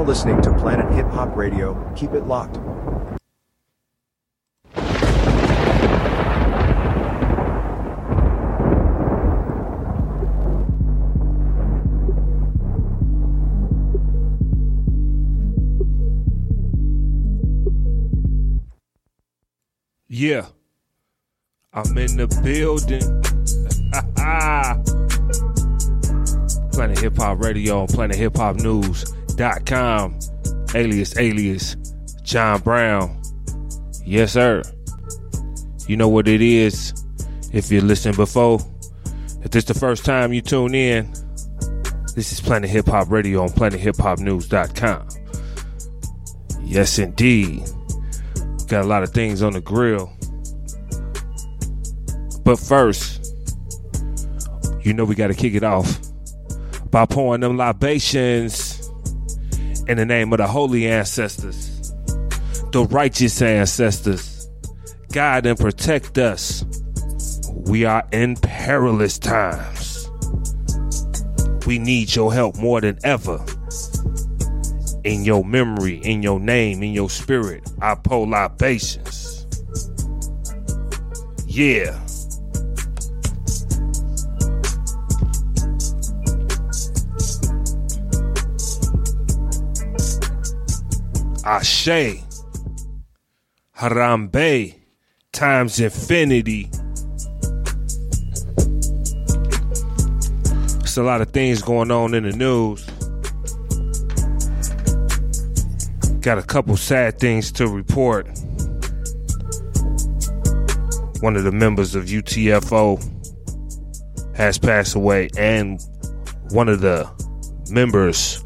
now listening to Planet Hip Hop Radio. Keep it locked. Yeah. I'm in the building. Planet Hip Hop Radio on PlanetHipHopNews.com. Alias, alias, John Brown. Yes, sir. You know what it is. If you listened before, if this the first time you tune in, this is Planet Hip Hop Radio on PlanetHipHopNews.com. Yes, indeed. Got a lot of things on the grill. But first, you know we got to kick it off by pouring them libations in the name of the holy ancestors, the righteous ancestors. Guide and protect us. We are in perilous times. We need your help more than ever. In your memory, in your name, in your spirit, I pour libations. Yeah. Ashe, Harambe, times infinity. There's a lot of things going on in the news. Got a couple sad things to report. One of the members of UTFO has passed away, and one of the members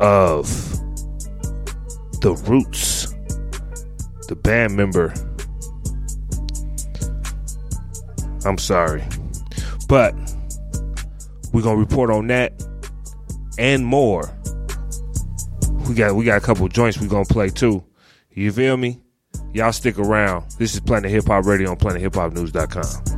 of the Roots, the band member. I'm sorry. But we're gonna report on that and more. We got we got a couple joints we're gonna play too. You feel me? Y'all stick around. This is Planet Hip Hop Radio on PlanetHipHopNews.com.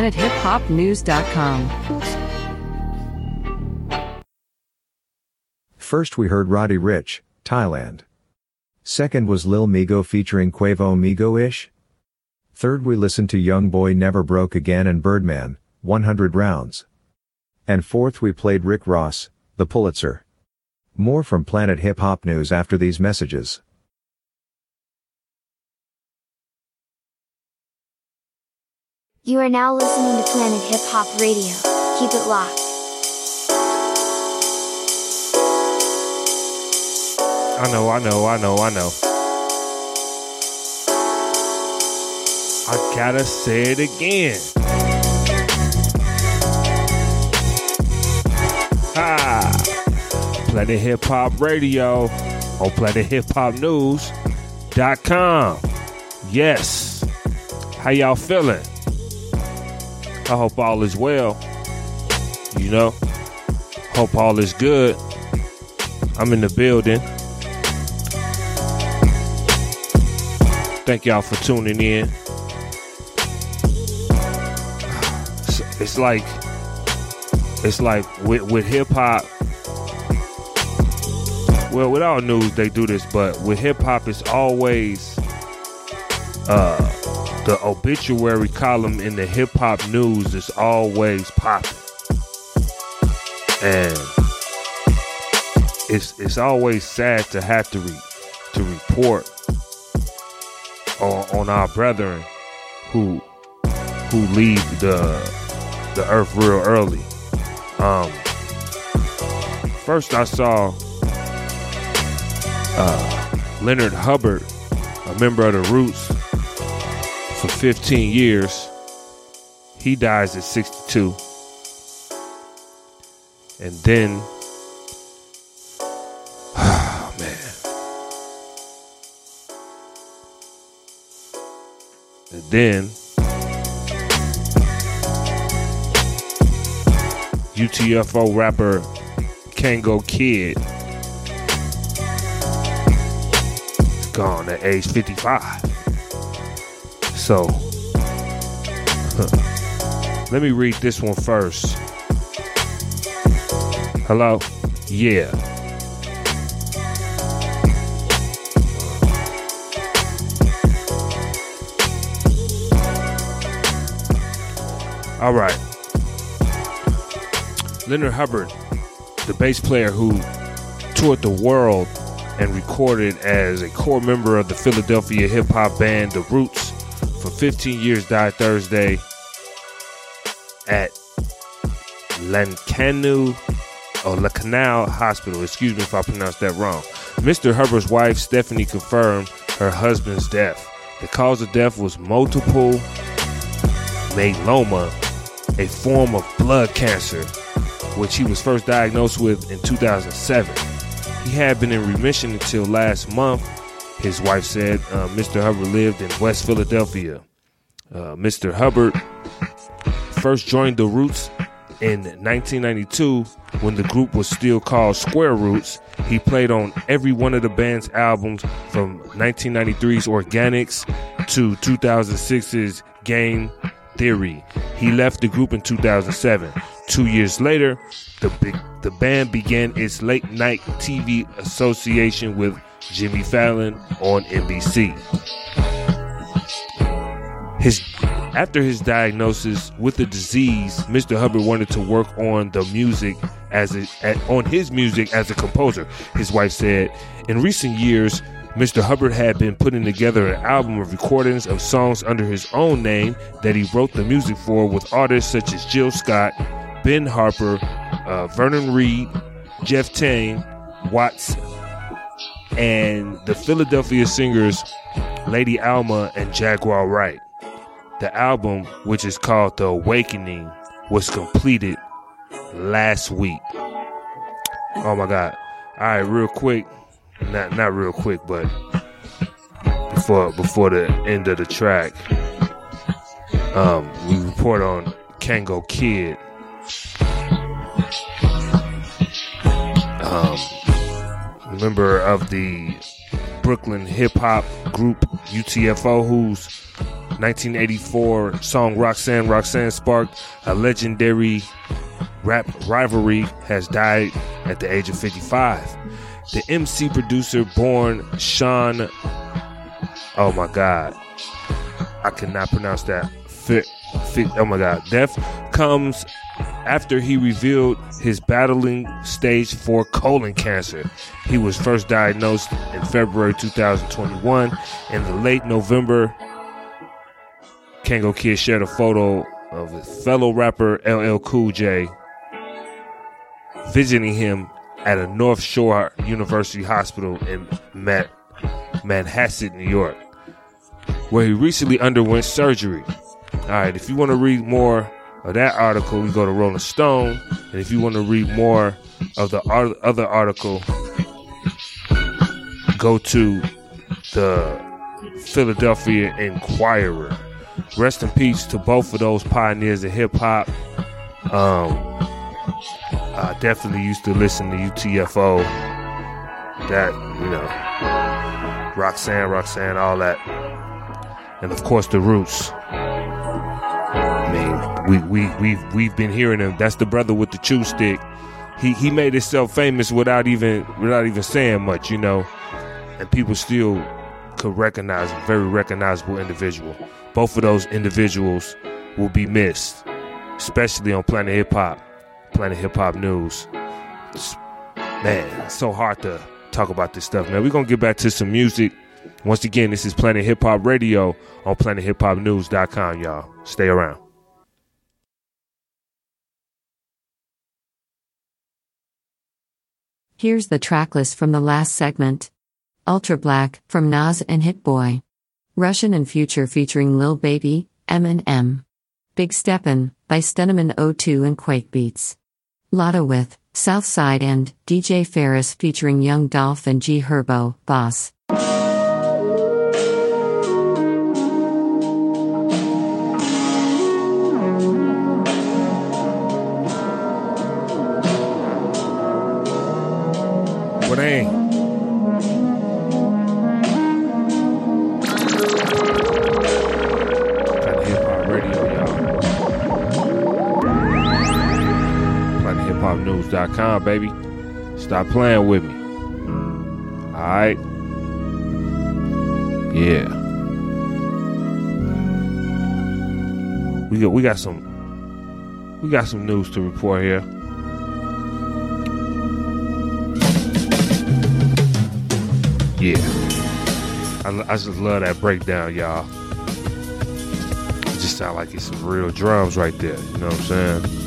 PlanetHipHopNews.com. First, we heard Roddy Ricch, Thailand. Second was Lil Migo featuring Quavo Migo Ish. Third, we listened to Young Boy Never Broke Again and Birdman, 100 Rounds. And fourth, we played Rick Ross, The Pulitzer. More from Planet Hip Hop News after these messages. You are now listening to Planet Hip Hop Radio. Keep it locked. I know, I know, I know, I know. I gotta say it again. Ha! Planet Hip Hop Radio on PlanetHipHopNews.com. Yes. How y'all feeling? I hope all is well. You know, hope all is good. I'm in the building. Thank y'all for tuning in. It's, like it's like with with hip hop. Well, with all news they do this, but with hip hop it's always uh the obituary column in the hip hop news is always popping. And it's it's always sad to have to re, to report on, on our brethren who who leave the the earth real early. Um, first I saw uh, Leonard Hubbard, a member of the Roots, for 15 years. He dies at 62. And then, oh man. And then, UTFO rapper Kangol Kid gone at age 55. So, let me read this one first. Hello? Yeah. All right. Leonard Hubbard, the bass player who toured the world and recorded as a core member of the Philadelphia hip hop band The Roots 15 years, died Thursday at Lancanu or La Canal Hospital. Excuse me if I pronounced that wrong. Mr. Hubbard's wife, Stephanie, confirmed her husband's death. The cause of death was multiple myeloma, a form of blood cancer, which he was first diagnosed with in 2007. He had been in remission until last month. His wife said uh, Mr. Hubbard lived in West Philadelphia. Uh, Mr. Hubbard first joined the Roots in 1992 when the group was still called Square Roots. He played on every one of the band's albums from 1993's Organics to 2006's Game Theory. He left the group in 2007. Two years later, the the band began its late night TV association with Jimmy Fallon on NBC. His after his diagnosis with the disease, Mr. Hubbard wanted to work on the music as a, at, on his music as a composer. His wife said, "In recent years, Mr. Hubbard had been putting together an album of recordings of songs under his own name that he wrote the music for with artists such as Jill Scott, Ben Harper, uh, Vernon Reid, Jeff Tain, Watts, and the Philadelphia singers Lady Alma and Jaguar Wright. The album, which is called The Awakening, was completed last week. Oh my God. All right, real quick. Not not real quick, but before before the end of the track, um, we report on Kangol Kid. Um, member of the Brooklyn hip hop group UTFO, whose 1984 song Roxanne Roxanne sparked a legendary rap rivalry, has died at the age of 55. The MC producer born Sean, oh my God, I cannot pronounce that. Fit, fit, oh my God, death comes after he revealed his battling stage 4 colon cancer. He was first diagnosed in February 2021. In the late November, Kangol Kid shared a photo of fellow rapper LL Cool J visiting him at a North Shore University hospital in Man- Manhasset, New York, where he recently underwent surgery. All right, if you want to read more of that article, you go to Rolling Stone. And if you want to read more of the other article, go to the Philadelphia Inquirer. Rest in peace to both of those pioneers of hip hop. Um, I definitely used to listen to UTFO. That you know, Roxanne, Roxanne, all that, and of course the Roots. I mean, we we we've we've been hearing him. That's the brother with the chew stick. He he made himself famous without even without even saying much, you know, and people still could recognize him. Very recognizable individual. Both of those individuals will be missed, especially on Planet Hip Hop, Planet Hip Hop News. Man, it's so hard to talk about this stuff, man. We're gonna get back to some music. Once again, this is Planet Hip Hop Radio on PlanetHipHopNews.com, y'all. Stay around. Here's the track list from the last segment Ultra Black from Nas and Hit Boy. Russian and Future featuring Lil Baby, Eminem. Big Steppin' by Steneman 02 and Quake Beats. Lotta with Southside and DJ Ferris featuring Young Dolph and G Herbo, Boss. What ain't? PlanetHipHopNews.com, baby. Stop playing with me. Alright? Yeah. We got we got some we got some news to report here. Yeah. I, I just love that breakdown, y'all. It just sound like it's some real drums right there. You know what I'm saying?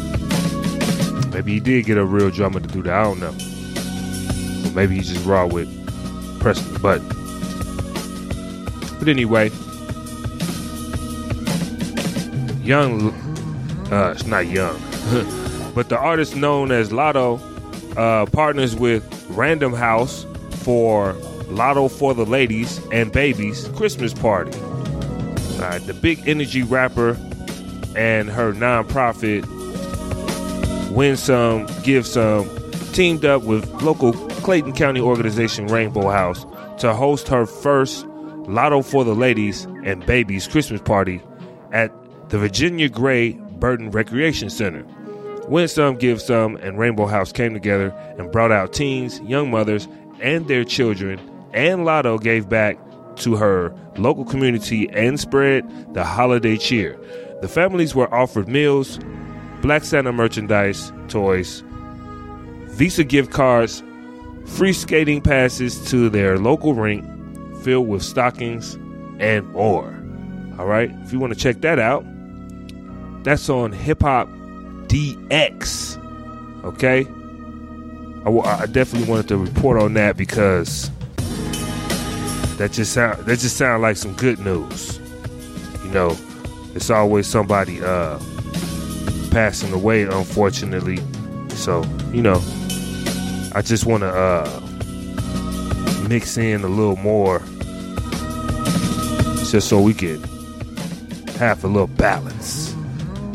Maybe he did get a real drummer to do that. I don't know. Or maybe he's just raw with pressing the button. But anyway, young, uh, it's not young, but the artist known as Latto uh, partners with Rainbow House for Latto for the Ladies and Babies Christmas Party. Uh, the big energy rapper and her nonprofit Win Some, Give Some teamed up with local Clayton County organization Rainbow House to host her first Latto for the Ladies and Babies Christmas Party at the Virginia Gray Burton Recreation Center. Win Some, Give Some, and Rainbow House came together and brought out teens, young mothers, and their children, and Latto gave back to her local community and spread the holiday cheer. The families were offered meals, Black Santa merchandise, toys, Visa gift cards, free skating passes to their local rink filled with stockings and more. All right, if you want to check that out, that's on Hip Hop DX. Okay, I, w- I definitely wanted to report on that because that just sound that just sound like some good news. You know, it's always somebody uh passing away, unfortunately. So you know, I just want to uh mix in a little more, just so we can have a little balance.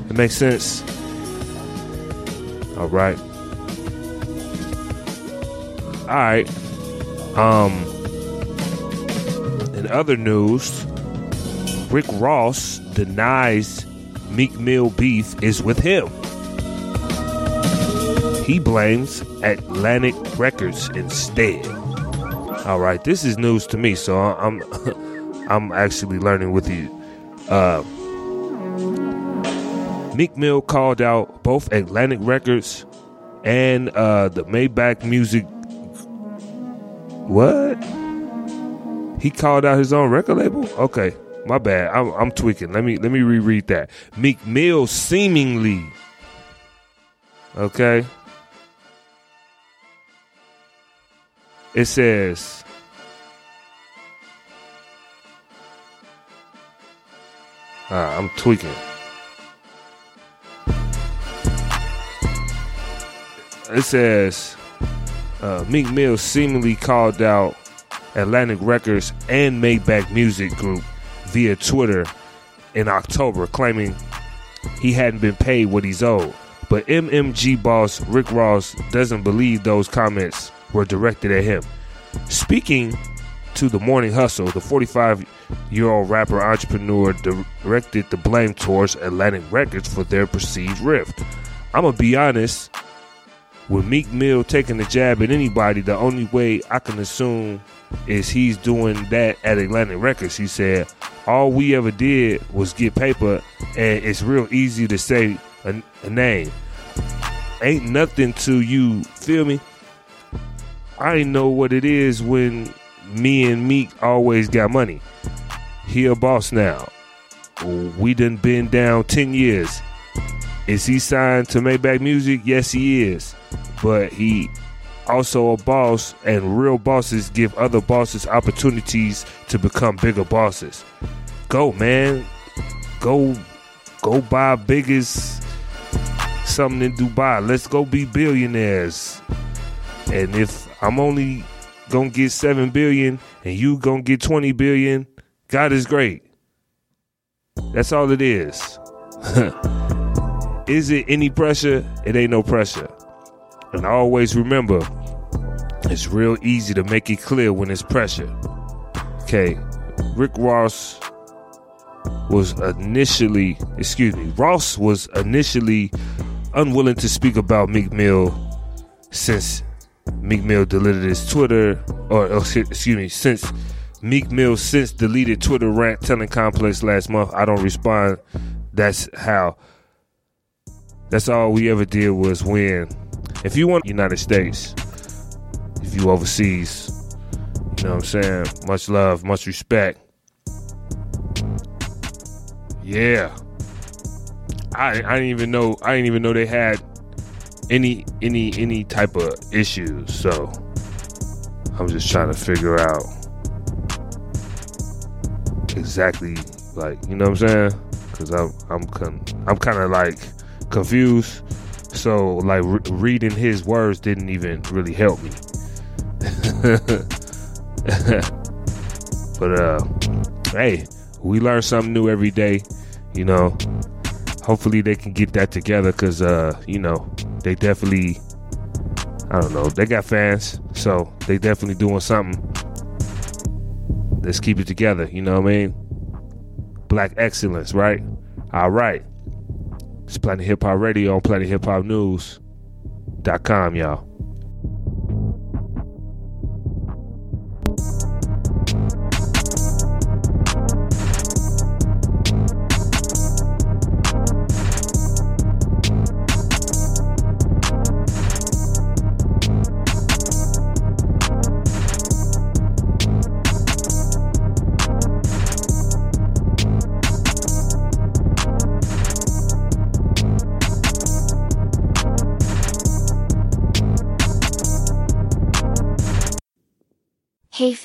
It makes sense. All right. All right. Um. In other news, Rick Ross denies Meek Mill beef is with him. He blames Atlantic Records instead. All right, this is news to me, so I'm I'm actually learning with you. Uh, Meek Mill called out both Atlantic Records and uh, the Maybach Music. What? He called out his own record label? Okay, my bad. I'm, I'm tweaking. Let me let me reread that. Meek Mill seemingly. Okay. It says. Uh, I'm tweaking. It says uh, Meek Mill seemingly called out Atlantic Records and Maybach Music Group via Twitter in October, claiming he hadn't been paid what he's owed. But MMG boss Rick Ross doesn't believe those comments were directed at him. Speaking to the Morning Hustle, the 45 year old rapper entrepreneur directed the blame towards Atlantic Records for their perceived rift. I'm gonna be honest, with Meek Mill taking the jab at anybody, the only way I can assume is he's doing that at Atlantic Records. He said, All we ever did was get paper, and it's real easy to say a, a name. Ain't nothing to you, feel me? I know what it is when me and Meek always got money. He a boss now. We done been down 10 years. Is he signed to Maybach Music? Yes, he is. But he also a boss, and real bosses give other bosses opportunities to become bigger bosses. Go, man. Go, go buy biggest something in Dubai. Let's go be billionaires. And if I'm only gonna get seven billion and you gonna get twenty billion, God is great. That's all it is. is it any pressure? It ain't no pressure. And always remember, it's real easy to make it clear when it's pressure. Okay, Rick Ross was initially, excuse me, Ross was initially unwilling to speak about Meek Mill since Meek Mill deleted his Twitter, or, oh, or excuse me, since Meek Mill since deleted Twitter rant telling Complex last month, I don't respond. That's how. That's all we ever did was win. If you want United States, if you overseas, you know what I'm saying? Much love, much respect. Yeah. I I didn't even know I didn't even know they had any any any type of issues. So I'm just trying to figure out exactly like you know what I'm saying? Because I'm I'm con- I'm kind of like confused. So like re- reading his words didn't even really help me. but uh, hey, we learn something new every day. You know, hopefully they can get that together because uh, you know they definitely I don't know they got fans, so they definitely doing something. Let's keep it together. You know what I mean? Black excellence, right? All right. It's Planet Hip Hop Radio on News.com, y'all.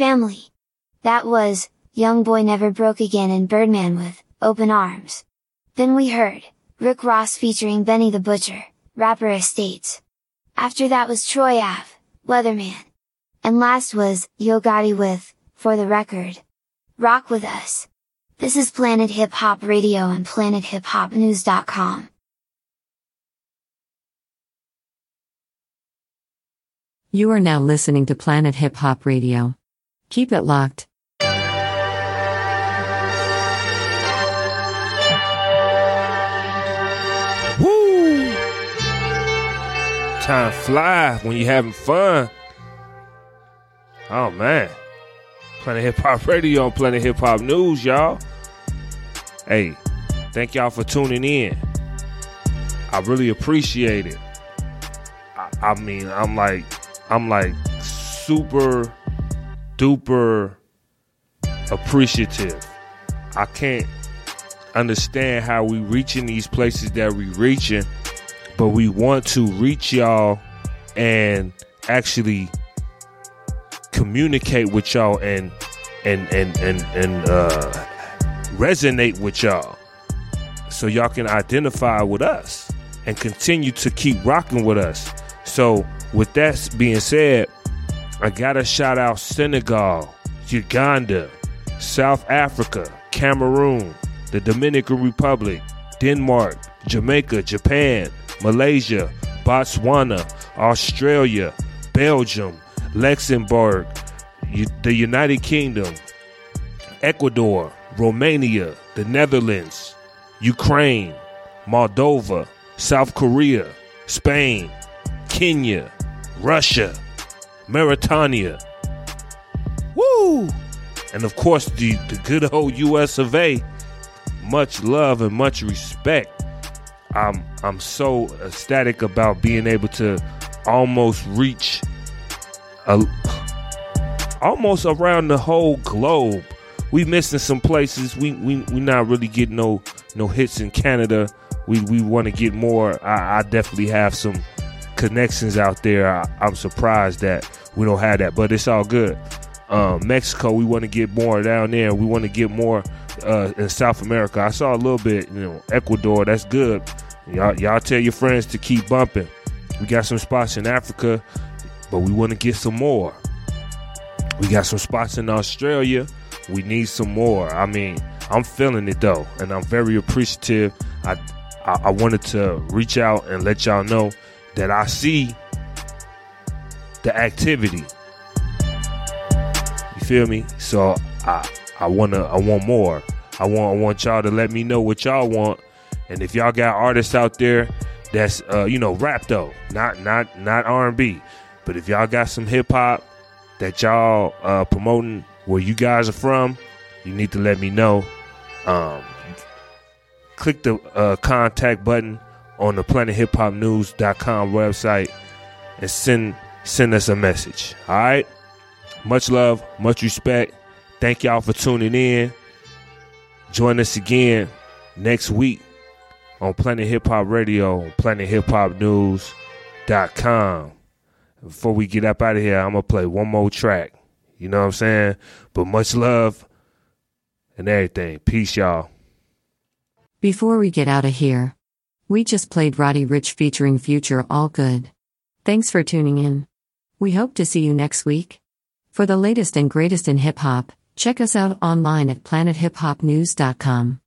Family! That was, Young Boy Never Broke Again and Birdman with, Open Arms. Then we heard, Rick Ross featuring Benny the Butcher, Rapper Estates. After that was Troy Ave, Weatherman. And last was, Yo Gotti with, For the Record. Rock with us! This is Planet Hip Hop Radio and PlanetHipHopNews.com. You are now listening to Planet Hip Hop Radio. Keep it locked. Woo! Time fly when you're having fun. Oh man. Planet Hip Hop Radio on Planet Hip Hop News, y'all. Hey, thank y'all for tuning in. I really appreciate it. I, I mean, I'm like, I'm like super duper appreciative. I can't understand how we reaching these places that we reaching, but we want to reach y'all and actually communicate with y'all and and and and and uh, resonate with y'all, so y'all can identify with us and continue to keep rocking with us. So, with that being said, I gotta shout out Senegal, Uganda, South Africa, Cameroon, the Dominican Republic, Denmark, Jamaica, Japan, Malaysia, Botswana, Australia, Belgium, Luxembourg, U- the United Kingdom, Ecuador, Romania, the Netherlands, Ukraine, Moldova, South Korea, Spain, Kenya, Russia, Mauritania. Woo! And of course, the, the good old US of A. Much love and much respect. I'm I'm so ecstatic about being able to almost reach a, almost around the whole globe. We missing some places. We we we not really getting no no hits in Canada. We we want to get more. I, I definitely have some connections out there. I, I'm surprised that we don't have that, but it's all good. Um, Mexico, we want to get more down there. We want to get more uh, in South America. I saw a little bit, you know, Ecuador. That's good. Y'all, y'all tell your friends to keep bumping. We got some spots in Africa, but we want to get some more. We got some spots in Australia. We need some more. I mean, I'm feeling it though, and I'm very appreciative. I, I, I wanted to reach out and let y'all know that I see the activity. You feel me? So I I wanna I want more. I want I want y'all to let me know what y'all want. And if y'all got artists out there that's uh, you know rap though, not not not R and B, but if y'all got some hip hop that y'all uh, promoting where you guys are from, you need to let me know. Um, click the uh, contact button on the planethiphopnews.com website and send send us a message. All right. Much love, much respect. Thank y'all for tuning in. Join us again next week on Planet Hip Hop Radio planethiphopnews.com. Before we get up out of here, I'm going to play one more track. You know what I'm saying? But much love and everything. Peace, y'all. Before we get out of here, we just played Roddy Ricch featuring Future All Good. Thanks for tuning in. We hope to see you next week. For the latest and greatest in hip hop, check us out online at planethiphopnews.com.